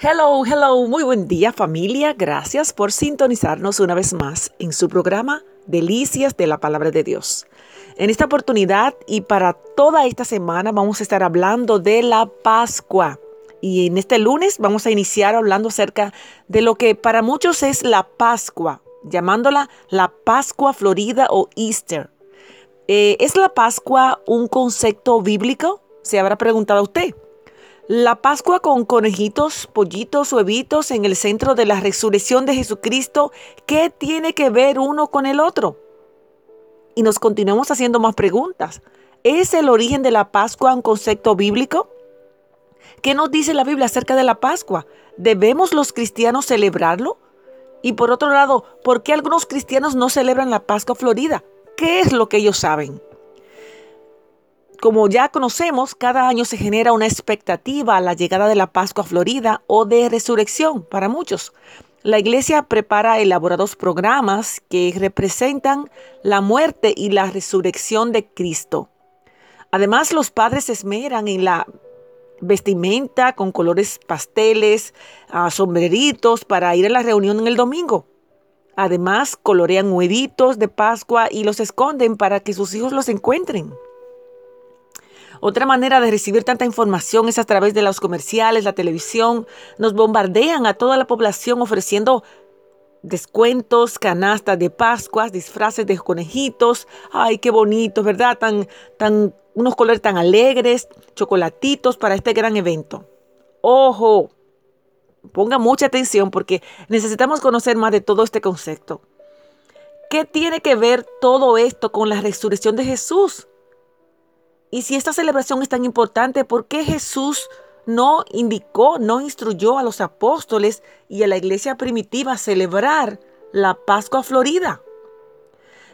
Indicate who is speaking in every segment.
Speaker 1: Hello, hello, muy buen día familia. Gracias por sintonizarnos una vez más en su programa Delicias de la Palabra de Dios. En esta oportunidad y para toda esta semana vamos a estar hablando de la Pascua. Y en este lunes vamos a iniciar hablando acerca de lo que para muchos es la Pascua, llamándola la Pascua Florida o Easter. Eh, ¿Es la Pascua un concepto bíblico? Se habrá preguntado usted. La Pascua con conejitos, pollitos, huevitos en el centro de la resurrección de Jesucristo, ¿qué tiene que ver uno con el otro? Y nos continuamos haciendo más preguntas. ¿Es el origen de la Pascua un concepto bíblico? ¿Qué nos dice la Biblia acerca de la Pascua? ¿Debemos los cristianos celebrarlo? Y por otro lado, ¿por qué algunos cristianos no celebran la Pascua Florida? ¿Qué es lo que ellos saben? Como ya conocemos, cada año se genera una expectativa a la llegada de la Pascua Florida o de resurrección para muchos. La iglesia prepara elaborados programas que representan la muerte y la resurrección de Cristo. Además, los padres se esmeran en la vestimenta con colores pasteles, ah, sombreritos para ir a la reunión en el domingo. Además, colorean huevitos de Pascua y los esconden para que sus hijos los encuentren. Otra manera de recibir tanta información es a través de los comerciales, la televisión. Nos bombardean a toda la población ofreciendo descuentos, canastas de Pascuas, disfraces de conejitos. Ay, qué bonito, ¿verdad? Tan, tan, unos colores tan alegres, chocolatitos para este gran evento. Ojo, ponga mucha atención porque necesitamos conocer más de todo este concepto. ¿Qué tiene que ver todo esto con la resurrección de Jesús? Y si esta celebración es tan importante, ¿por qué Jesús no indicó, no instruyó a los apóstoles y a la iglesia primitiva a celebrar la Pascua Florida?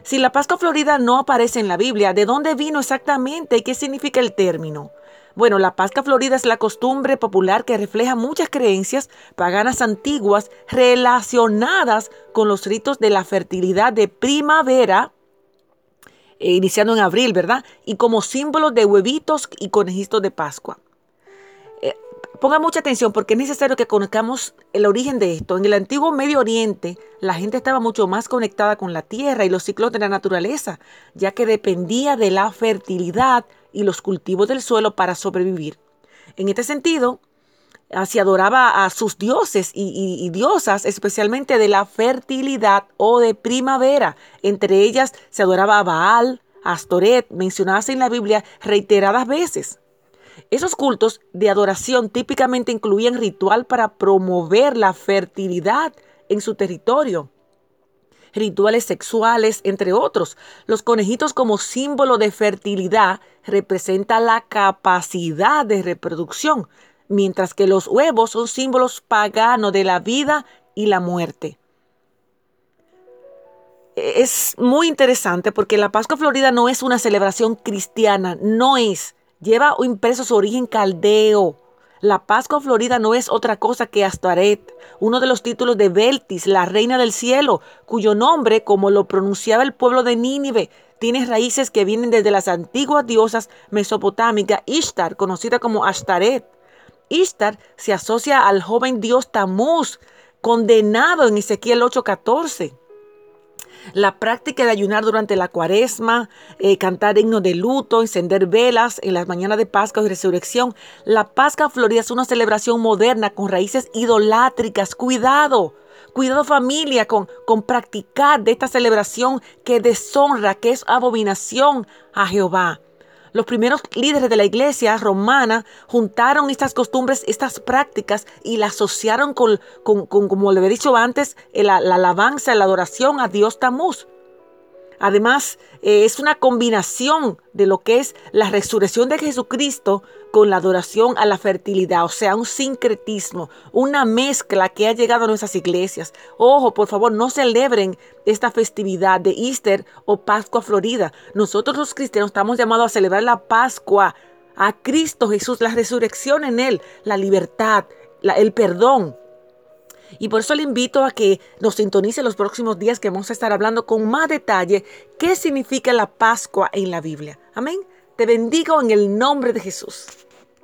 Speaker 1: Si la Pascua Florida no aparece en la Biblia, ¿de dónde vino exactamente y qué significa el término? Bueno, la Pascua Florida es la costumbre popular que refleja muchas creencias paganas antiguas relacionadas con los ritos de la fertilidad de primavera eh, iniciando en abril, ¿verdad? Y como símbolo de huevitos y conejitos de Pascua. Eh, ponga mucha atención porque es necesario que conozcamos el origen de esto. En el antiguo Medio Oriente, la gente estaba mucho más conectada con la tierra y los ciclos de la naturaleza, ya que dependía de la fertilidad y los cultivos del suelo para sobrevivir. En este sentido, se adoraba a sus dioses y, diosas, especialmente de la fertilidad o de primavera. Entre ellas se adoraba a Baal, a Astoret, mencionadas en la Biblia reiteradas veces. Esos cultos de adoración típicamente incluían ritual para promover la fertilidad en su territorio, rituales sexuales, entre otros. Los conejitos como símbolo de fertilidad representan la capacidad de reproducción, mientras que los huevos son símbolos paganos de la vida y la muerte. Es muy interesante porque la Pascua Florida no es una celebración cristiana, no es. Lleva impreso su origen caldeo. La Pascua Florida no es otra cosa que Astaret, uno de los títulos de Beltis, la reina del cielo, cuyo nombre, como lo pronunciaba el pueblo de Nínive, tiene raíces que vienen desde las antiguas diosas mesopotámicas Ishtar, conocida como Ashtaret. Ishtar se asocia al joven dios Tamuz, condenado en Ezequiel 8:14. La práctica de ayunar durante la cuaresma, eh, cantar himnos de luto, encender velas en las mañanas de Pascua y Resurrección. La Pascua Florida es una celebración moderna con raíces idolátricas. Cuidado, cuidado familia con, con practicar de esta celebración que deshonra, que es abominación a Jehová. Los primeros líderes de la iglesia romana juntaron estas costumbres, estas prácticas y las asociaron con, como le he dicho antes, la, la alabanza, la adoración a Dios Tamuz. Además, eh, es una combinación de lo que es la resurrección de Jesucristo con la adoración a la fertilidad, o sea, un sincretismo, una mezcla que ha llegado a nuestras iglesias. Ojo, por favor, no celebren esta festividad de Easter o Pascua Florida. Nosotros los cristianos estamos llamados a celebrar la Pascua a Cristo Jesús, la resurrección en Él, la libertad, el perdón. Y por eso le invito a que nos sintonice los próximos días que vamos a estar hablando con más detalle qué significa la Pascua en la Biblia. Amén. Te bendigo en el nombre de Jesús.